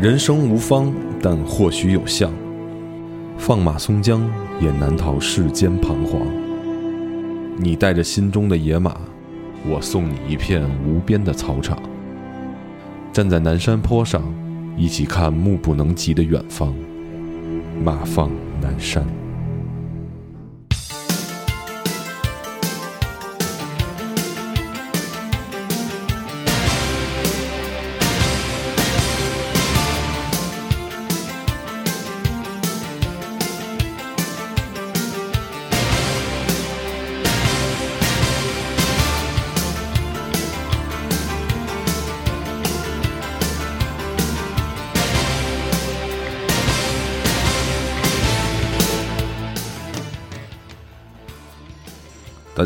人生无方，但或许有相。放马松江，也难逃世间彷徨。你带着心中的野马，我送你一片无边的草场。站在南山坡上，一起看目不能及的远方。马放南山。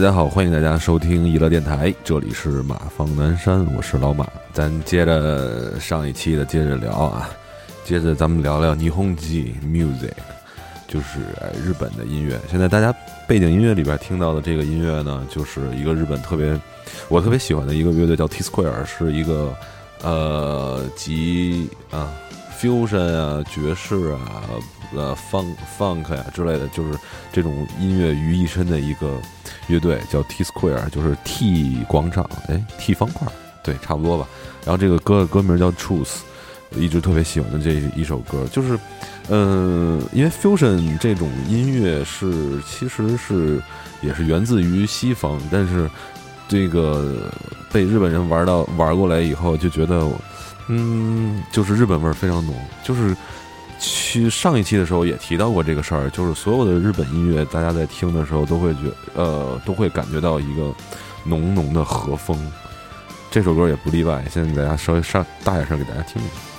大家好，欢迎大家收听娱乐电台，这里是马放南山，我是老马。咱接着上一期的接着聊啊，接着咱们聊聊霓虹记 music，就是日本的音乐。现在大家背景音乐里边听到的这个音乐呢，就是一个日本特别我特别喜欢的一个乐队叫 T Square，是一个呃集啊 fusion 啊爵士啊呃 funk funk 呀之类的，就是这种音乐于一身的一个。乐队叫 T Square，就是 T 广场，哎，T 方块，对，差不多吧。然后这个歌歌名叫 Truth，一直特别喜欢的这一首歌，就是，嗯，因为 fusion 这种音乐是其实是也是源自于西方，但是这个被日本人玩到玩过来以后，就觉得，嗯，就是日本味儿非常浓，就是。去上一期的时候也提到过这个事儿，就是所有的日本音乐，大家在听的时候都会觉呃都会感觉到一个浓浓的和风，这首歌也不例外。现在大家稍微上大点声给大家听一下。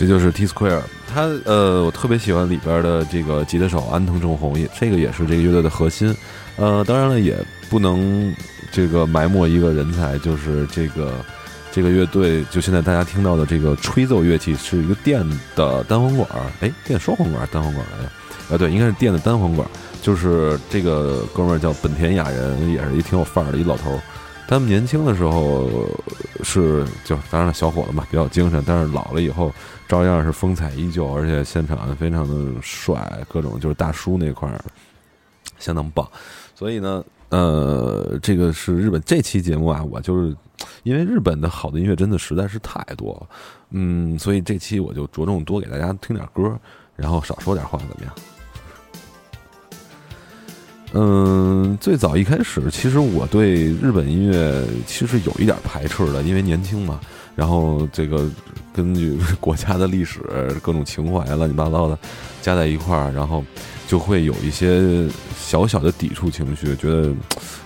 这就是 T Square，他呃，我特别喜欢里边的这个吉他手安藤正宏，这个也是这个乐队的核心。呃，当然了，也不能这个埋没一个人才，就是这个这个乐队，就现在大家听到的这个吹奏乐器是一个电的单簧管儿，哎，电双簧管，单簧管来着？啊，对，应该是电的单簧管。就是这个哥们儿叫本田雅人，也是一挺有范儿的一老头儿。他们年轻的时候是就当然，小伙子嘛，比较精神，但是老了以后。照样是风采依旧，而且现场非常的帅，各种就是大叔那块儿相当棒。所以呢，呃，这个是日本这期节目啊，我就是因为日本的好的音乐真的实在是太多了，嗯，所以这期我就着重多给大家听点歌，然后少说点话，怎么样？嗯，最早一开始，其实我对日本音乐其实有一点排斥的，因为年轻嘛。然后这个根据 国家的历史、各种情怀乱七八糟的加在一块儿，然后就会有一些小小的抵触情绪，觉得，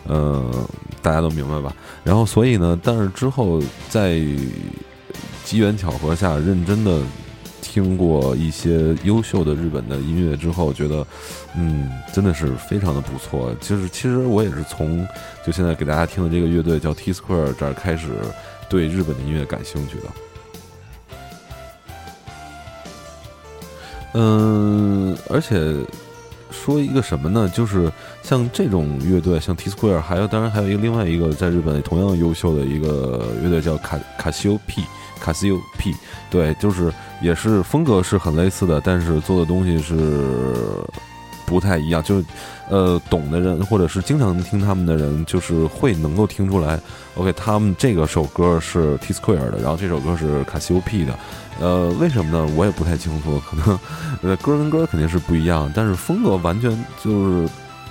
呃，大家都明白吧？然后所以呢，但是之后在机缘巧合下，认真的。听过一些优秀的日本的音乐之后，觉得，嗯，真的是非常的不错。就是其实我也是从就现在给大家听的这个乐队叫 T Square 这儿开始对日本的音乐感兴趣的。嗯，而且说一个什么呢？就是像这种乐队，像 T Square，还有当然还有一个另外一个在日本同样优秀的一个乐队叫卡卡西欧 P。卡西欧 P，对，就是也是风格是很类似的，但是做的东西是不太一样。就是，呃，懂的人或者是经常听他们的人，就是会能够听出来。OK，他们这个首歌是 T Square 的，然后这首歌是卡西欧 P 的。呃，为什么呢？我也不太清楚，可能呃歌跟歌肯定是不一样，但是风格完全就是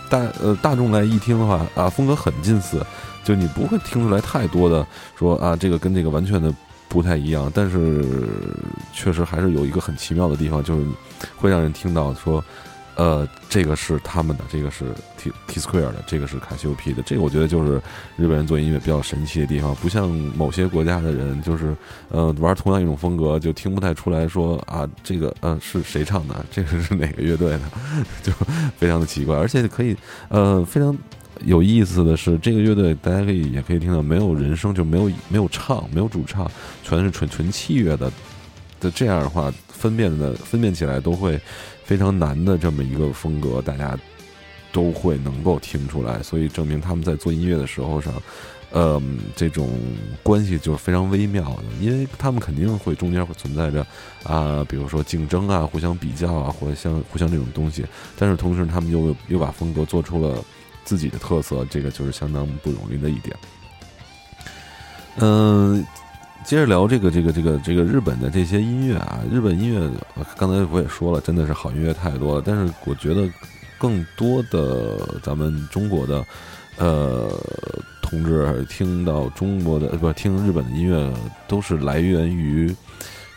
大呃大众来一听的话啊，风格很近似，就你不会听出来太多的说啊，这个跟这个完全的。不太一样，但是确实还是有一个很奇妙的地方，就是会让人听到说，呃，这个是他们的，这个是 T T Square 的，这个是卡西欧 P 的。这个我觉得就是日本人做音乐比较神奇的地方，不像某些国家的人，就是呃玩同样一种风格，就听不太出来说啊，这个呃是谁唱的，这个是哪个乐队的，就非常的奇怪，而且可以呃非常。有意思的是，这个乐队大家可以也可以听到，没有人声，就没有没有唱，没有主唱，全是纯纯器乐的。的这样的话，分辨的分辨起来都会非常难的这么一个风格，大家都会能够听出来。所以证明他们在做音乐的时候上，呃，这种关系就是非常微妙的，因为他们肯定会中间会存在着啊，比如说竞争啊，互相比较啊，或者像互相这种东西。但是同时，他们又又把风格做出了。自己的特色，这个就是相当不容易的一点。嗯，接着聊这个这个这个这个日本的这些音乐啊，日本音乐，刚才我也说了，真的是好音乐太多了。但是我觉得更多的咱们中国的呃同志听到中国的不听日本的音乐，都是来源于。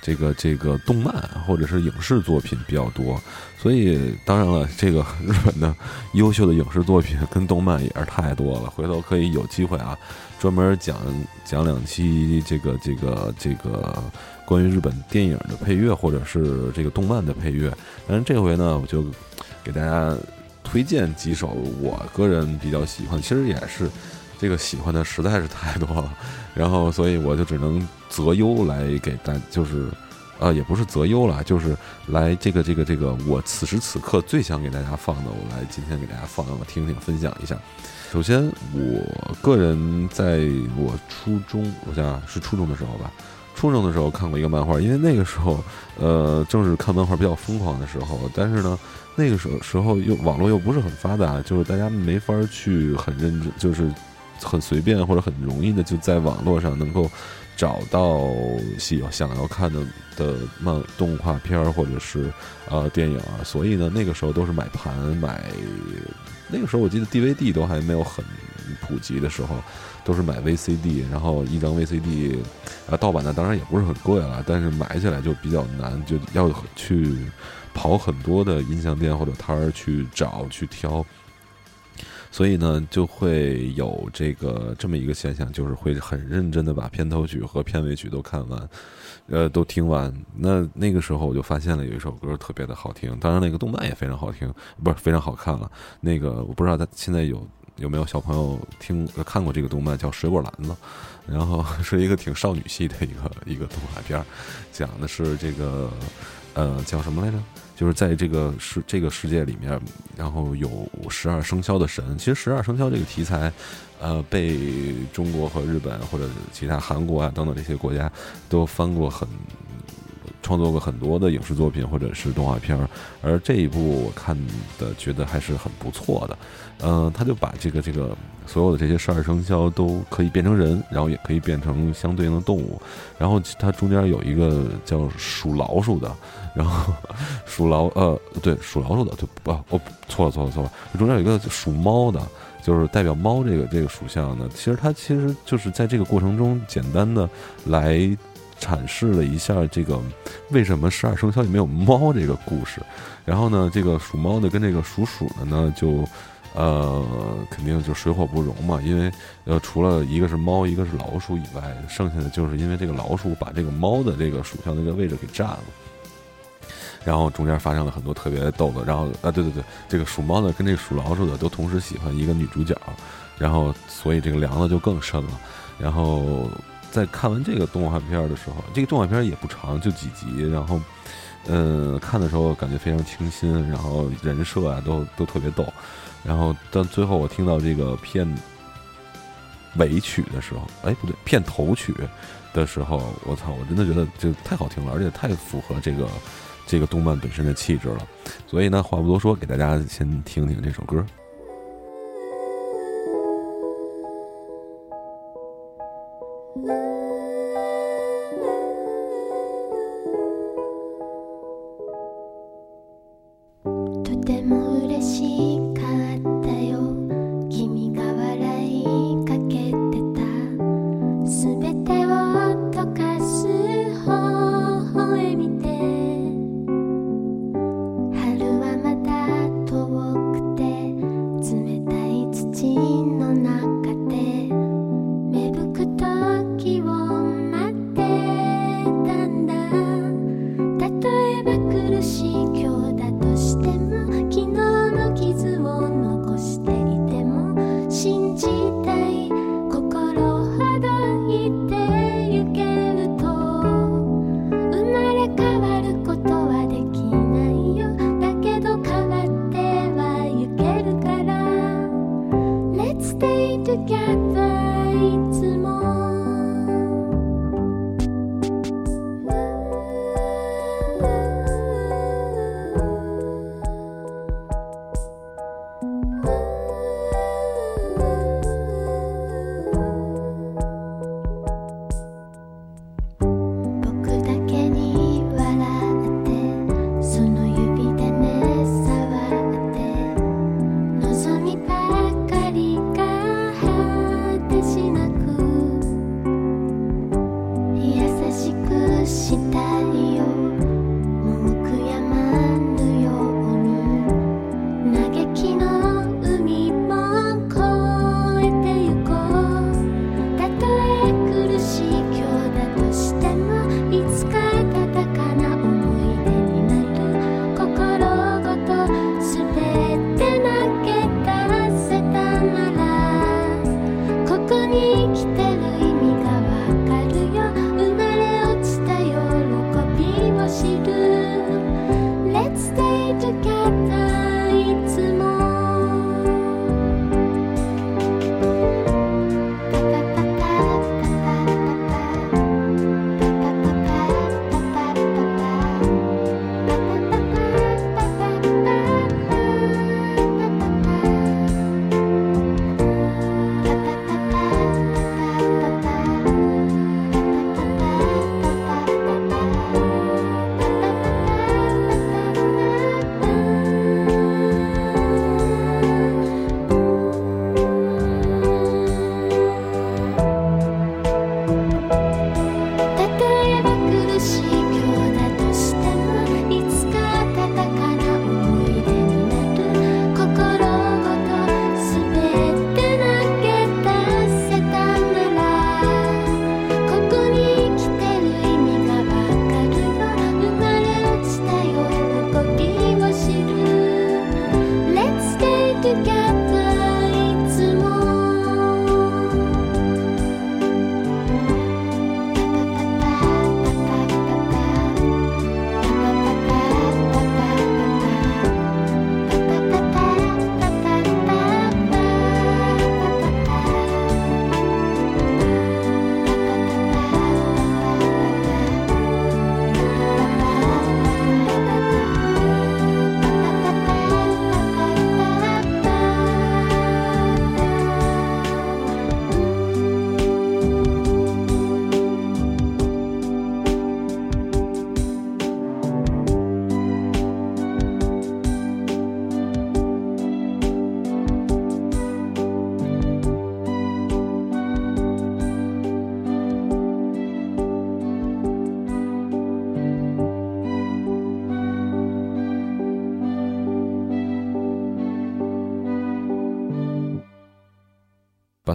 这个这个动漫或者是影视作品比较多，所以当然了，这个日本的优秀的影视作品跟动漫也是太多了。回头可以有机会啊，专门讲讲两期这个这个这个关于日本电影的配乐或者是这个动漫的配乐。但是这回呢，我就给大家推荐几首我个人比较喜欢，其实也是这个喜欢的实在是太多了。然后，所以我就只能择优来给大，就是，呃，也不是择优了，就是来这个这个这个，我此时此刻最想给大家放的，我来今天给大家放，我听听分享一下。首先，我个人在我初中，我想是初中的时候吧，初中的时候看过一个漫画，因为那个时候，呃，正是看漫画比较疯狂的时候，但是呢，那个时候时候又网络又不是很发达，就是大家没法去很认真，就是。很随便或者很容易的就在网络上能够找到喜想要看的的漫动画片儿或者是呃电影啊，所以呢那个时候都是买盘买，那个时候我记得 DVD 都还没有很普及的时候，都是买 VCD，然后一张 VCD 啊盗版的当然也不是很贵了，但是买起来就比较难，就要去跑很多的音像店或者摊儿去找去挑。所以呢，就会有这个这么一个现象，就是会很认真的把片头曲和片尾曲都看完，呃，都听完。那那个时候我就发现了有一首歌特别的好听，当然那个动漫也非常好听，不是非常好看了。那个我不知道他现在有有没有小朋友听看过这个动漫，叫《水果篮子》，然后 是一个挺少女系的一个一个动画片，讲的是这个呃叫什么来着？就是在这个世这个世界里面，然后有十二生肖的神。其实十二生肖这个题材，呃，被中国和日本或者其他韩国啊等等这些国家都翻过很。创作过很多的影视作品或者是动画片儿，而这一部我看的觉得还是很不错的。嗯，他就把这个这个所有的这些十二生肖都可以变成人，然后也可以变成相对应的动物。然后它中间有一个叫属老鼠的，然后属老呃对属老鼠的就不哦错了错了错了，中间有一个属猫的，就是代表猫这个这个属相的。其实它其实就是在这个过程中简单的来。阐释了一下这个为什么十二生肖里没有猫这个故事。然后呢，这个属猫的跟这个属鼠的呢，就呃肯定就水火不容嘛，因为呃除了一个是猫，一个是老鼠以外，剩下的就是因为这个老鼠把这个猫的这个属相那个位置给占了。然后中间发生了很多特别逗的，然后啊，对对对，这个属猫的跟这个属老鼠的都同时喜欢一个女主角，然后所以这个凉的就更深了。然后在看完这个动画片的时候，这个动画片也不长，就几集，然后嗯，看的时候感觉非常清新，然后人设啊都都特别逗。然后到最后我听到这个片尾曲的时候，哎不对，片头曲的时候，我操，我真的觉得这太好听了，而且太符合这个。这个动漫本身的气质了，所以呢，话不多说，给大家先听听这首歌。とても嬉しかった。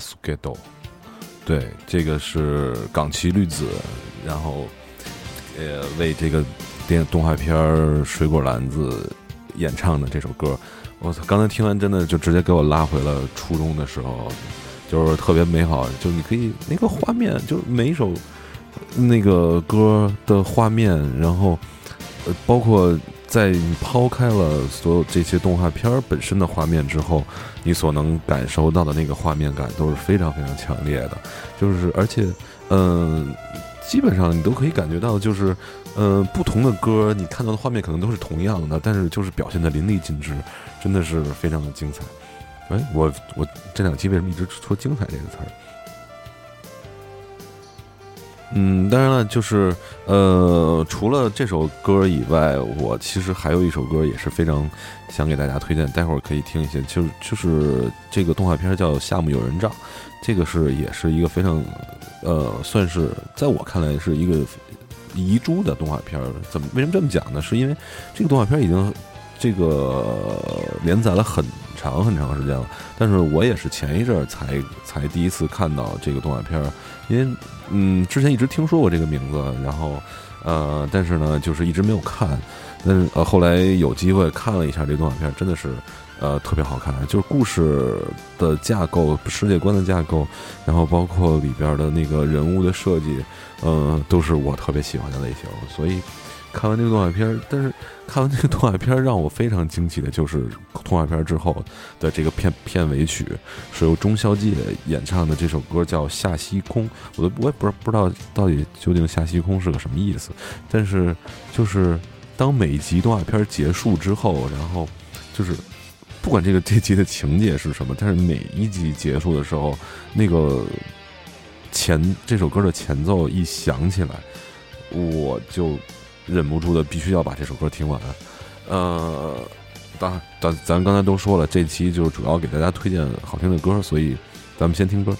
skedo，对，这个是冈崎绿子，然后呃为这个电动画片《水果篮子》演唱的这首歌。我操！刚才听完真的就直接给我拉回了初中的时候，就是特别美好。就你可以那个画面，就是每一首那个歌的画面，然后呃，包括在你抛开了所有这些动画片本身的画面之后，你所能感受到的那个画面感都是非常非常强烈的。就是而且，嗯，基本上你都可以感觉到，就是呃，不同的歌你看到的画面可能都是同样的，但是就是表现的淋漓尽致。真的是非常的精彩，哎，我我这两期为什么一直说“精彩”这个词儿？嗯，当然了，就是呃，除了这首歌以外，我其实还有一首歌也是非常想给大家推荐，待会儿可以听一些。就是就是这个动画片叫《夏目友人帐》，这个是也是一个非常呃，算是在我看来是一个遗珠的动画片。怎么为什么这么讲呢？是因为这个动画片已经。这个连载了很长很长时间了，但是我也是前一阵儿才才第一次看到这个动画片，因为嗯，之前一直听说过这个名字，然后呃，但是呢，就是一直没有看，但是呃，后来有机会看了一下这动画片，真的是呃特别好看，就是故事的架构、世界观的架构，然后包括里边的那个人物的设计，嗯，都是我特别喜欢的类型，所以。看完这个动画片，但是看完这个动画片让我非常惊奇的就是动画片之后的这个片片尾曲是由中孝介演唱的这首歌叫《夏西空》，我都我也不知不知道到底究竟夏西空是个什么意思，但是就是当每一集动画片结束之后，然后就是不管这个这集的情节是什么，但是每一集结束的时候，那个前这首歌的前奏一响起来，我就。忍不住的，必须要把这首歌听完。呃，当然咱咱刚才都说了，这期就是主要给大家推荐好听的歌，所以咱们先听歌。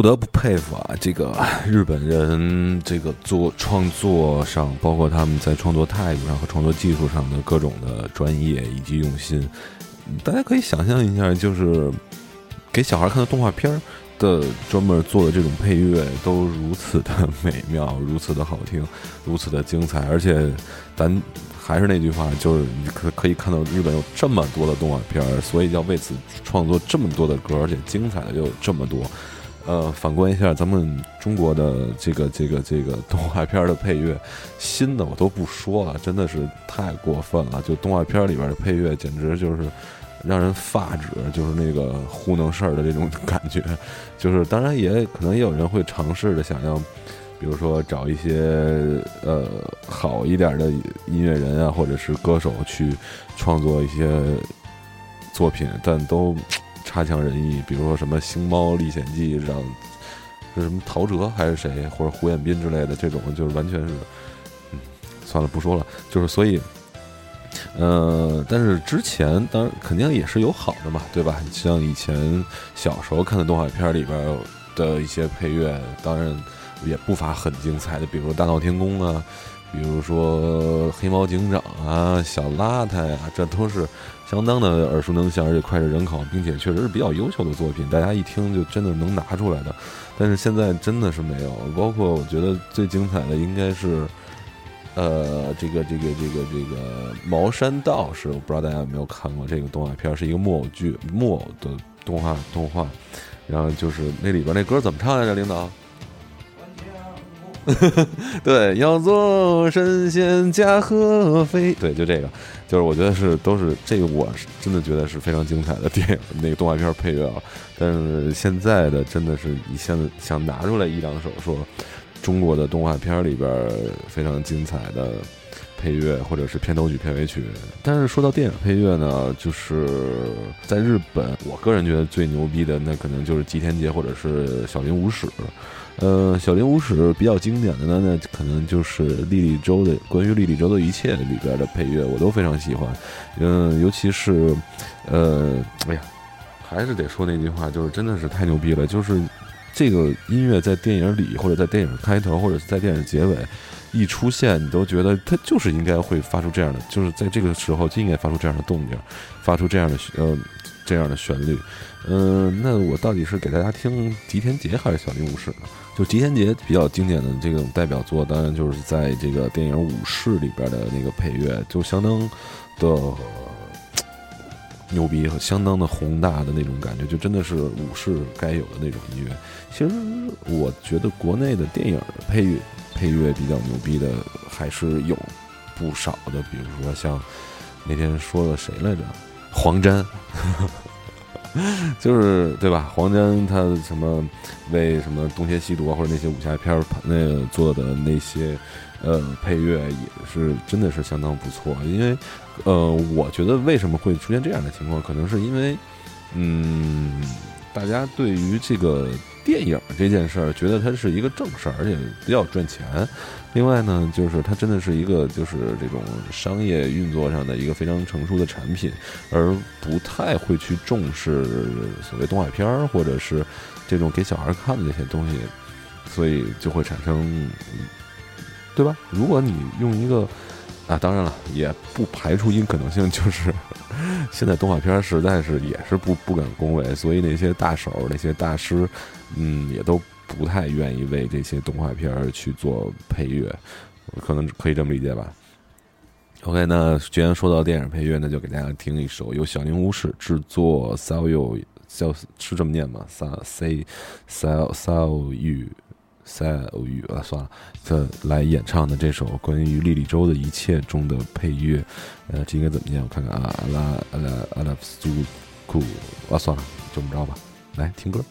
不得不佩服啊，这个 日本人这个做创作上，包括他们在创作态度上和创作技术上的各种的专业以及用心，大家可以想象一下，就是给小孩看的动画片的专门做的这种配乐，都如此的 美妙，如此的好听，如此的精彩，而且咱。还是那句话，就是你可可以看到日本有这么多的动画片儿，所以要为此创作这么多的歌，而且精彩的又这么多。呃，反观一下咱们中国的这个这个这个动画片的配乐，新的我都不说了，真的是太过分了。就动画片里边的配乐，简直就是让人发指，就是那个糊弄事儿的这种感觉。就是当然也可能也有人会尝试着想要。比如说找一些呃好一点的音乐人啊，或者是歌手去创作一些作品，但都差强人意。比如说什么《星猫历险记》让是什么陶喆还是谁，或者胡彦斌之类的，这种就是完全是，嗯，算了不说了。就是所以，呃，但是之前当然肯定也是有好的嘛，对吧？像以前小时候看的动画片里边的一些配乐，当然。也不乏很精彩的，比如《大闹天宫》啊，比如说《黑猫警长》啊，《小邋遢》呀，这都是相当的耳熟能详，而且脍炙人口，并且确实是比较优秀的作品，大家一听就真的能拿出来的。但是现在真的是没有，包括我觉得最精彩的应该是，呃，这个这个这个这个《茅山道士》，我不知道大家有没有看过这个动画片，是一个木偶剧、木偶的动画动画，然后就是那里边那歌怎么唱来着，领导？对，要做神仙驾鹤飞。对，就这个，就是我觉得是都是这个，我是真的觉得是非常精彩的电影，那个动画片配乐啊。但是现在的真的是，你现在想拿出来一两首说中国的动画片里边非常精彩的配乐，或者是片头曲、片尾曲。但是说到电影配乐呢，就是在日本，我个人觉得最牛逼的那可能就是吉田杰或者是小林武史。呃，小林武史比较经典的呢，那可能就是莉莉周的关于莉莉周的一切里边的配乐，我都非常喜欢。嗯，尤其是，呃，哎呀，还是得说那句话，就是真的是太牛逼了。就是这个音乐在电影里，或者在电影开头，或者在电影结尾一出现，你都觉得它就是应该会发出这样的，就是在这个时候就应该发出这样的动静，发出这样的呃这样的旋律。嗯，那我到底是给大家听吉田杰还是小林武史呢？就吉田杰比较经典的这种代表作，当然就是在这个电影《武士》里边的那个配乐，就相当的牛逼和相当的宏大的那种感觉，就真的是武士该有的那种音乐。其实我觉得国内的电影配乐配乐比较牛逼的还是有不少的，比如说像那天说的谁来着，黄沾。就是对吧？黄沾他什么为什么东邪西毒啊，或者那些武侠片儿那做的那些呃配乐也是真的是相当不错。因为呃，我觉得为什么会出现这样的情况，可能是因为嗯，大家对于这个电影这件事儿觉得它是一个正事儿，而且比较赚钱。另外呢，就是它真的是一个就是这种商业运作上的一个非常成熟的产品，而不太会去重视所谓动画片儿或者是这种给小孩看的这些东西，所以就会产生，对吧？如果你用一个啊，当然了，也不排除一可能性，就是 现在动画片实在是也是不不敢恭维，所以那些大手、那些大师，嗯，也都。不太愿意为这些动画片去做配乐，可能可以这么理解吧。OK，那既然说到电影配乐，那就给大家听一首由小林武史制作，Sao Yu，是这么念吗？Sao Sao Sao Yu Sao Yu 啊，算了，这来演唱的这首关于莉莉周的一切中的配乐，呃，这应该怎么念？我看看啊，阿拉阿拉阿拉苏库啊，算了，就这么着吧，来听歌。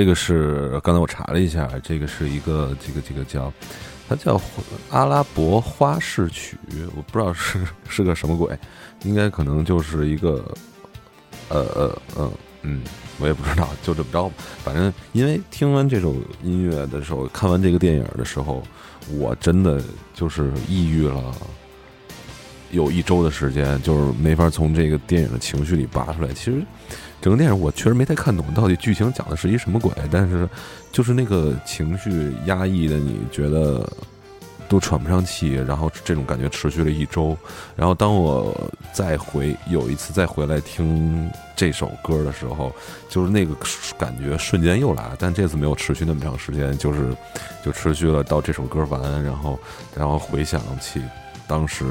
这个是刚才我查了一下，这个是一个这个这个叫它叫阿拉伯花式曲，我不知道是是个什么鬼，应该可能就是一个呃呃嗯嗯，我也不知道，就这么着吧。反正因为听完这首音乐的时候，看完这个电影的时候，我真的就是抑郁了。有一周的时间，就是没法从这个电影的情绪里拔出来。其实，整个电影我确实没太看懂到底剧情讲的是一什么鬼，但是就是那个情绪压抑的，你觉得都喘不上气，然后这种感觉持续了一周。然后当我再回有一次再回来听这首歌的时候，就是那个感觉瞬间又来了，但这次没有持续那么长时间，就是就持续了到这首歌完，然后然后回想起当时。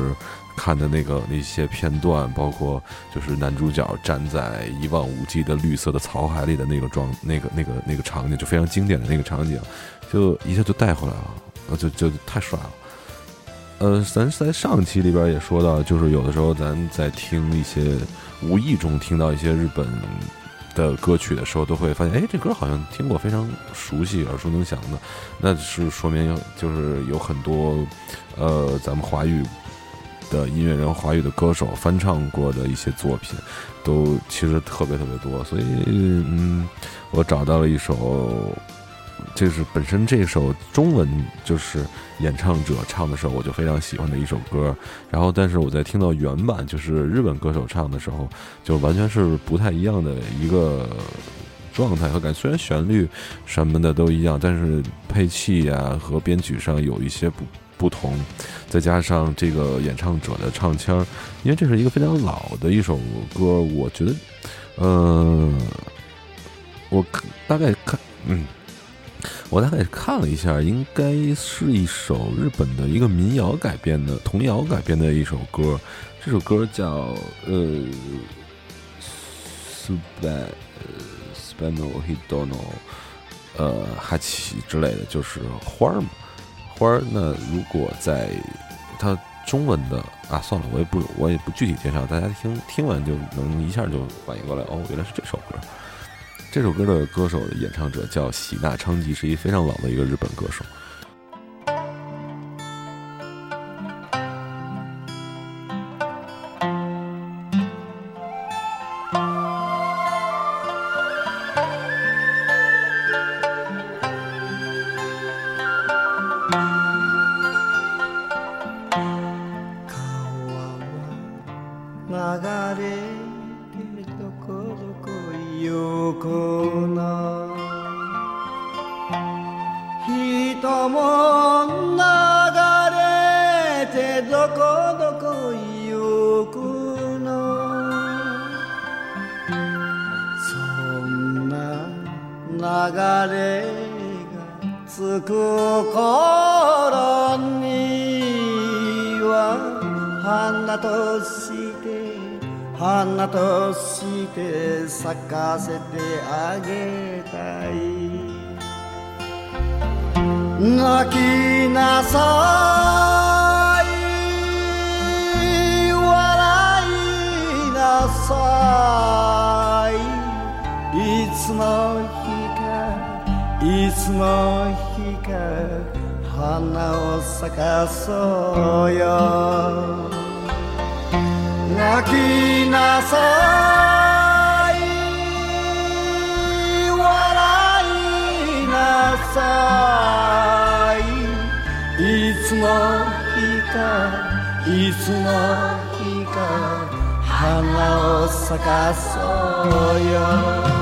看的那个那些片段，包括就是男主角站在一望无际的绿色的草海里的那个状，那个那个那个场景，就非常经典的那个场景，就一下就带回来了，就就太帅了。呃，咱在上期里边也说到，就是有的时候咱在听一些无意中听到一些日本的歌曲的时候，都会发现，哎，这歌好像听过，非常熟悉，耳熟能详的，那是说明就是有很多呃，咱们华语。的音乐人、华语的歌手翻唱过的一些作品，都其实特别特别多。所以，嗯，我找到了一首，这是本身这首中文就是演唱者唱的时候，我就非常喜欢的一首歌。然后，但是我在听到原版就是日本歌手唱的时候，就完全是不太一样的一个状态和感。虽然旋律什么的都一样，但是配器呀和编曲上有一些不。不同，再加上这个演唱者的唱腔，因为这是一个非常老的一首歌，我觉得，嗯，我大概看，嗯，我大概看了一下，应该是一首日本的一个民谣改编的童谣改编的一首歌，这首歌叫呃，Span，Spano Hidono，呃，哈奇之类的，就是花儿嘛。花儿，那如果在它中文的啊，算了，我也不我也不具体介绍，大家听听完就能一下就反应过来，哦，原来是这首歌。这首歌的歌手演唱者叫喜纳昌吉，是一非常老的一个日本歌手。いつの日か花を咲かそうよ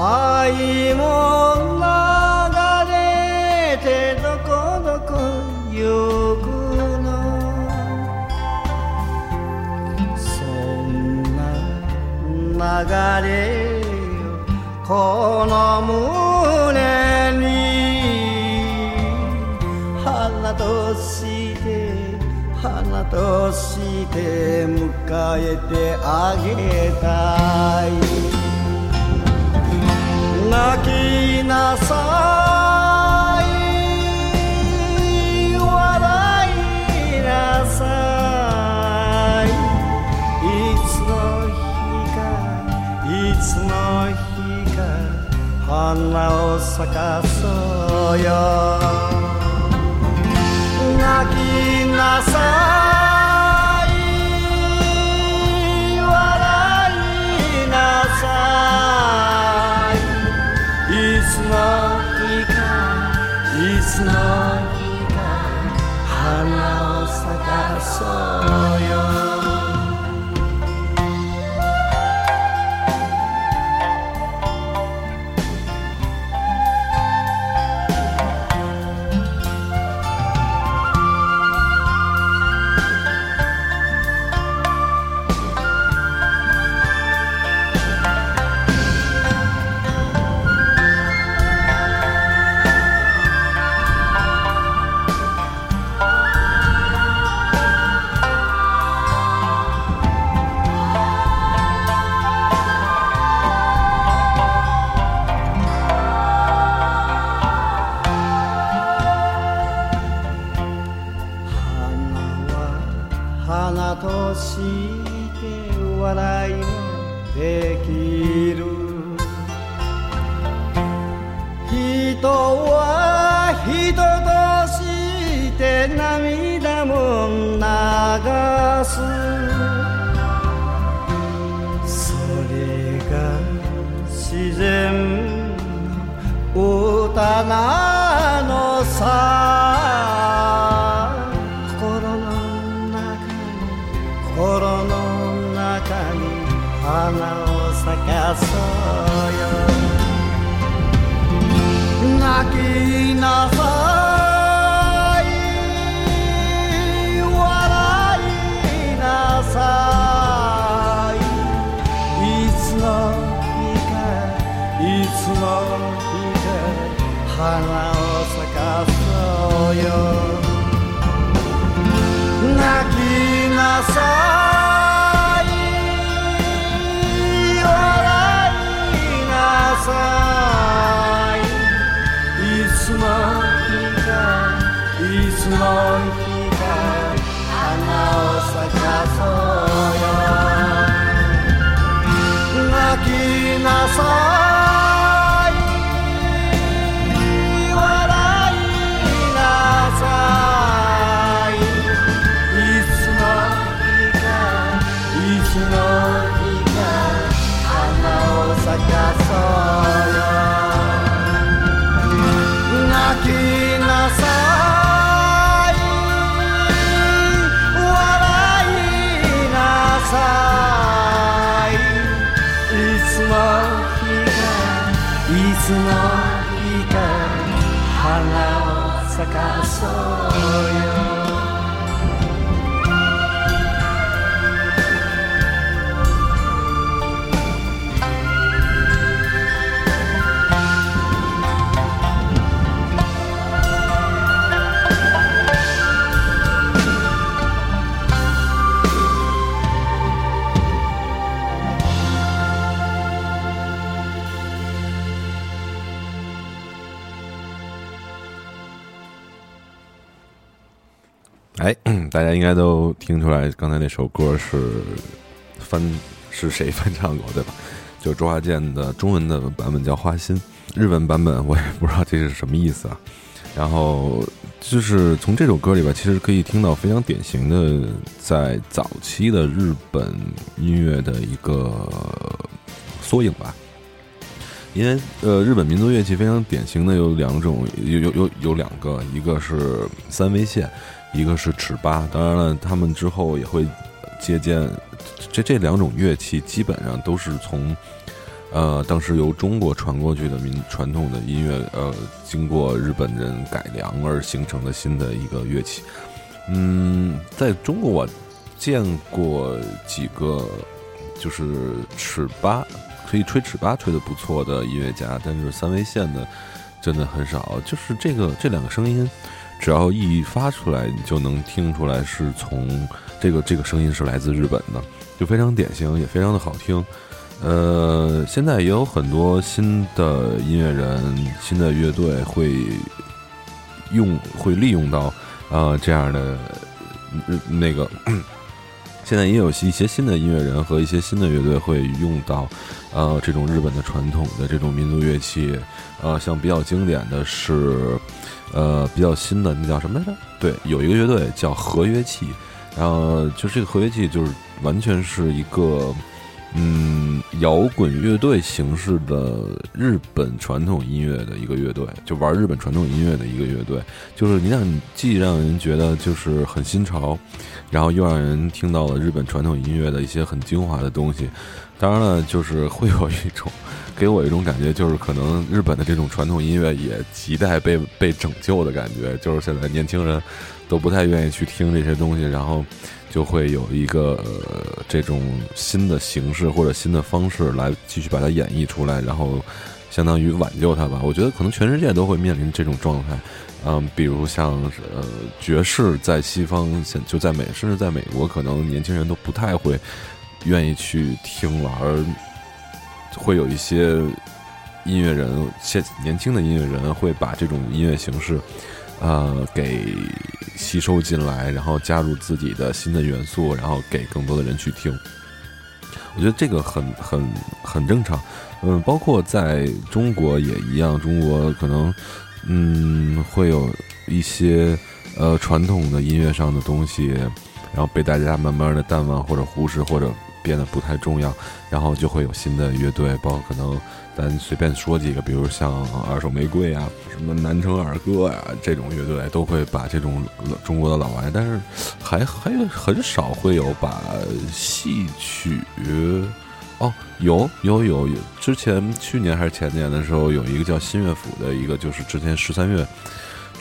愛も流れてどこどこ行くのそんな流れよ。この胸に花として花としてして迎えてあげたい。泣きなさい。笑いなさい。いつの日かいつの日か花を咲かそうよ。泣きなさい。花を咲かそうよ。泣きなさい。笑いなさい。いつの日かいつの日か花を咲かそうよ。泣きなさい。my soul. 大家应该都听出来，刚才那首歌是翻是谁翻唱过，对吧？就是周华健的中文的版本叫《花心》，日文版本我也不知道这是什么意思啊。然后就是从这首歌里边，其实可以听到非常典型的在早期的日本音乐的一个缩影吧。因为呃，日本民族乐器非常典型的有两种，有有有有两个，一个是三味线，一个是尺八。当然了，他们之后也会借鉴这这两种乐器，基本上都是从呃当时由中国传过去的民传统的音乐，呃，经过日本人改良而形成的新的一个乐器。嗯，在中国我见过几个，就是尺八。可以吹尺八吹得不错的音乐家，但是三味线的真的很少。就是这个这两个声音，只要一发出来，你就能听出来是从这个这个声音是来自日本的，就非常典型，也非常的好听。呃，现在也有很多新的音乐人、新的乐队会用会利用到呃这样的那个。现在也有一些新的音乐人和一些新的乐队会用到，呃，这种日本的传统的这种民族乐器，呃，像比较经典的是，呃，比较新的那叫什么来着？对，有一个乐队叫合约器，然后就这个合约器就是完全是一个。嗯，摇滚乐队形式的日本传统音乐的一个乐队，就玩日本传统音乐的一个乐队，就是你让既让人觉得就是很新潮，然后又让人听到了日本传统音乐的一些很精华的东西。当然了，就是会有一种 给我一种感觉，就是可能日本的这种传统音乐也亟待被被拯救的感觉，就是现在年轻人都不太愿意去听这些东西，然后。就会有一个呃这种新的形式或者新的方式来继续把它演绎出来，然后相当于挽救它吧。我觉得可能全世界都会面临这种状态，嗯，比如像呃爵士在西方现就在美，甚至在美国，可能年轻人都不太会愿意去听了，而会有一些音乐人，现年轻的音乐人会把这种音乐形式。呃，给吸收进来，然后加入自己的新的元素，然后给更多的人去听。我觉得这个很很很正常。嗯，包括在中国也一样，中国可能嗯会有一些呃传统的音乐上的东西，然后被大家慢慢的淡忘或者忽视，或者变得不太重要，然后就会有新的乐队，包括可能。咱随便说几个，比如像二手玫瑰啊，什么南城二哥啊，这种乐队都会把这种中国的老玩意，但是还还很少会有把戏曲哦，有有有有，之前去年还是前年的时候，有一个叫新乐府的一个，就是之前十三月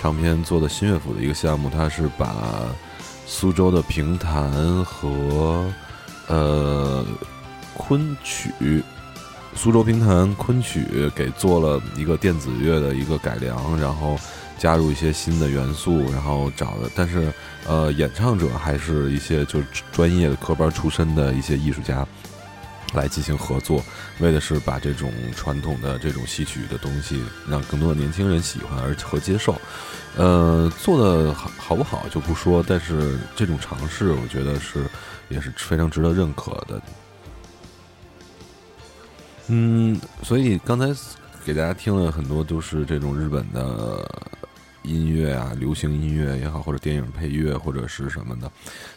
唱片做的新乐府的一个项目，它是把苏州的评弹和呃昆曲。苏州评弹昆曲给做了一个电子乐的一个改良，然后加入一些新的元素，然后找的，但是呃，演唱者还是一些就是专业的科班出身的一些艺术家来进行合作，为的是把这种传统的这种戏曲的东西让更多的年轻人喜欢而和接受。呃，做的好好不好就不说，但是这种尝试，我觉得是也是非常值得认可的。嗯，所以刚才给大家听了很多都是这种日本的音乐啊，流行音乐也好，或者电影配乐或者是什么的。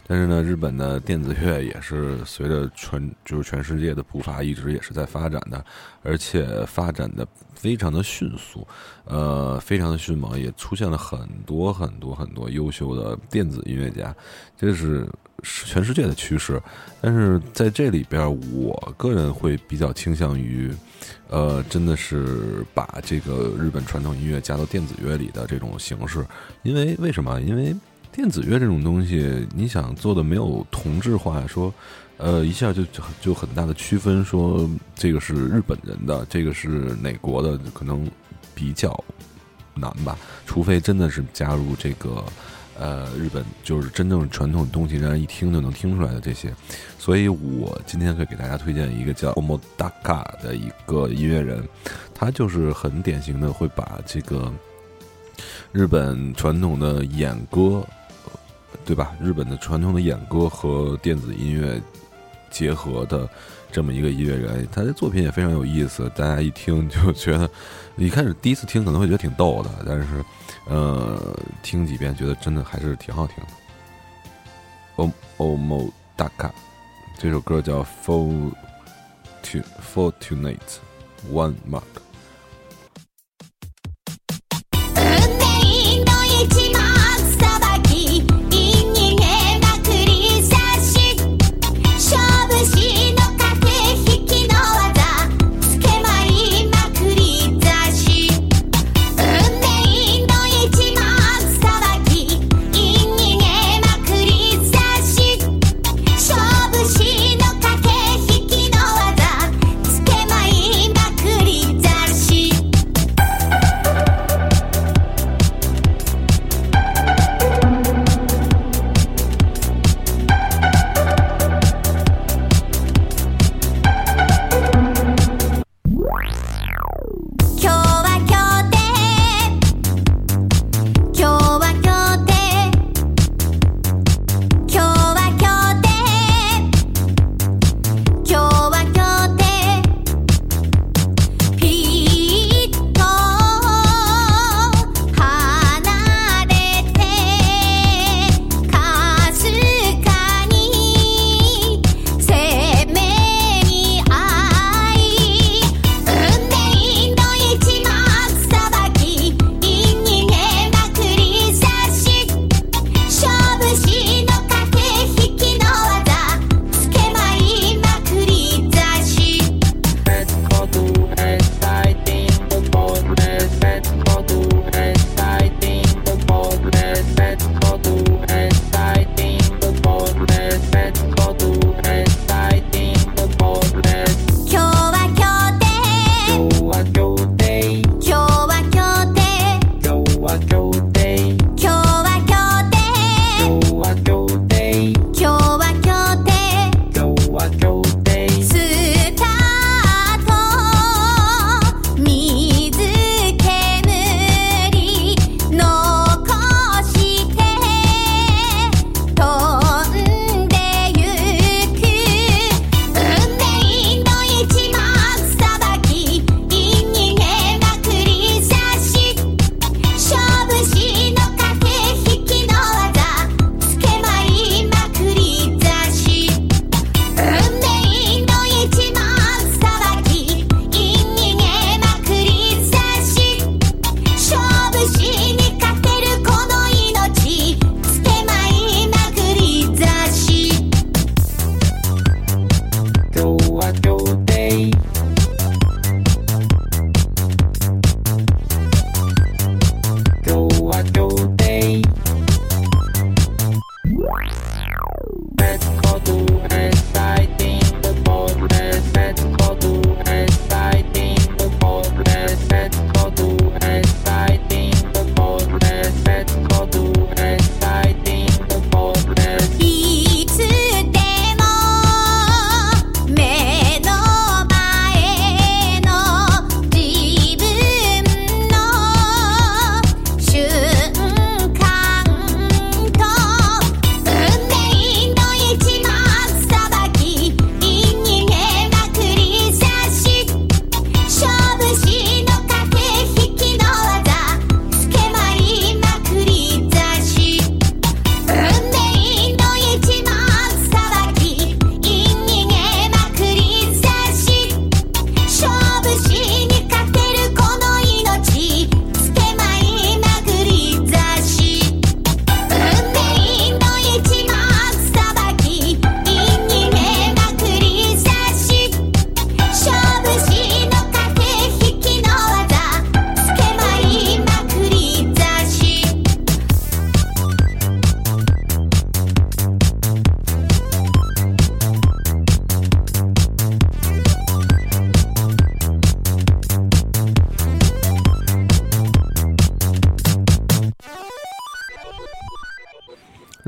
但是呢，日本的电子乐也是随着全就是全世界的步伐一直也是在发展的，而且发展的非常的迅速，呃，非常的迅猛，也出现了很多很多很多优秀的电子音乐家，这是。是全世界的趋势，但是在这里边，我个人会比较倾向于，呃，真的是把这个日本传统音乐加到电子乐里的这种形式。因为为什么？因为电子乐这种东西，你想做的没有同质化，说，呃，一下就就很大的区分，说这个是日本人的，这个是哪国的，可能比较难吧。除非真的是加入这个。呃，日本就是真正传统的东西，让人一听就能听出来的这些，所以我今天可以给大家推荐一个叫 Omodaka 的一个音乐人，他就是很典型的会把这个日本传统的演歌，对吧？日本的传统的演歌和电子音乐结合的这么一个音乐人，他的作品也非常有意思，大家一听就觉得，一开始第一次听可能会觉得挺逗的，但是。呃，听几遍觉得真的还是挺好听的。O O Mo Daka 这首歌叫 Fortunate One Mark。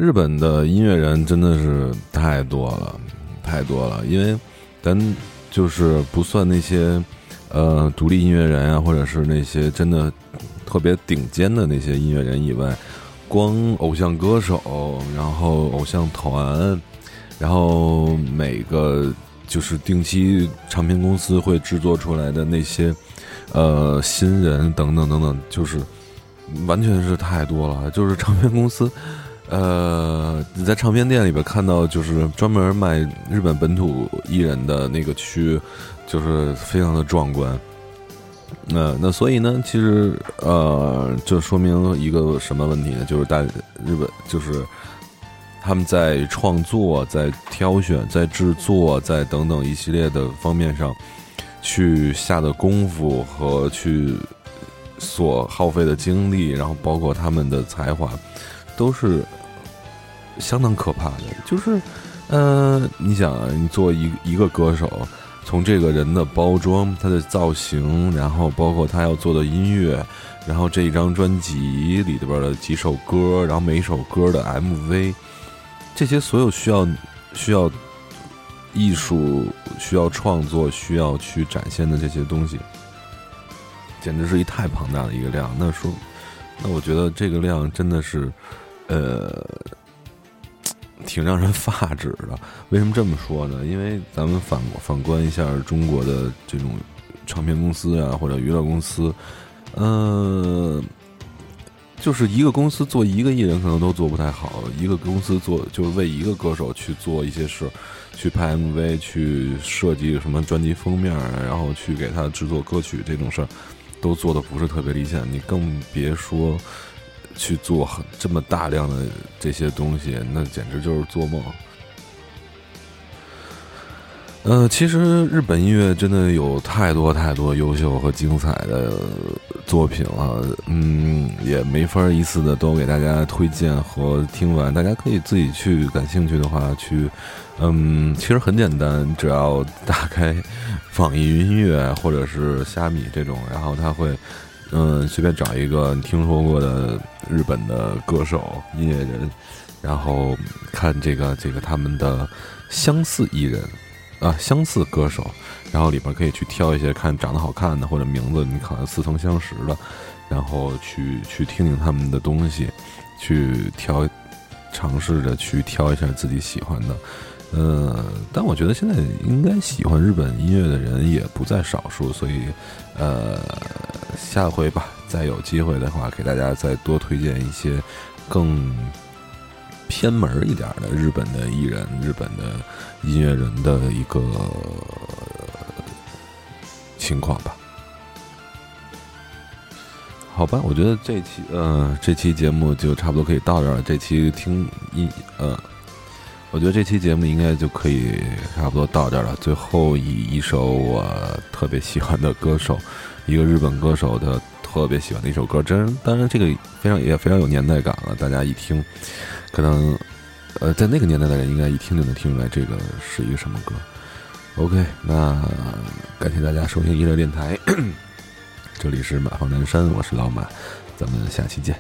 日本的音乐人真的是太多了，太多了。因为咱就是不算那些呃独立音乐人啊，或者是那些真的特别顶尖的那些音乐人以外，光偶像歌手，然后偶像团，然后每个就是定期唱片公司会制作出来的那些呃新人等等等等，就是完全是太多了。就是唱片公司。呃，你在唱片店里边看到，就是专门卖日本本土艺人的那个区，就是非常的壮观。那那所以呢，其实呃，这说明一个什么问题呢？就是大日本就是他们在创作、在挑选、在制作、在等等一系列的方面上去下的功夫和去所耗费的精力，然后包括他们的才华。都是相当可怕的，就是，呃，你想，你做一一个歌手，从这个人的包装、他的造型，然后包括他要做的音乐，然后这一张专辑里边的几首歌，然后每一首歌的 MV，这些所有需要需要艺术、需要创作、需要去展现的这些东西，简直是一太庞大的一个量。那说，那我觉得这个量真的是。呃，挺让人发指的。为什么这么说呢？因为咱们反反观一下中国的这种唱片公司啊，或者娱乐公司，嗯，就是一个公司做一个艺人可能都做不太好，一个公司做就是为一个歌手去做一些事，去拍 MV，去设计什么专辑封面，然后去给他制作歌曲这种事儿，都做的不是特别理想。你更别说。去做很这么大量的这些东西，那简直就是做梦。呃，其实日本音乐真的有太多太多优秀和精彩的作品了，嗯，也没法一次的都给大家推荐和听完。大家可以自己去感兴趣的话去，嗯，其实很简单，只要打开网易云音乐或者是虾米这种，然后它会。嗯，随便找一个你听说过的日本的歌手、音乐人，然后看这个这个他们的相似艺人啊，相似歌手，然后里边可以去挑一些看长得好看的或者名字你好像似曾相识的，然后去去听听他们的东西，去挑，尝试着去挑一下自己喜欢的。呃，但我觉得现在应该喜欢日本音乐的人也不在少数，所以，呃，下回吧，再有机会的话，给大家再多推荐一些更偏门一点的日本的艺人、日本的音乐人的一个情况吧。好吧，我觉得这期，呃，这期节目就差不多可以到这了。这期听音，呃。我觉得这期节目应该就可以差不多到这儿了。最后以一首我特别喜欢的歌手，一个日本歌手的特别喜欢的一首歌，真当然这个非常也非常有年代感了。大家一听，可能呃在那个年代的人应该一听就能听出来这个是一个什么歌。OK，那感谢大家收听娱乐电台，这里是马放南山，我是老马，咱们下期见。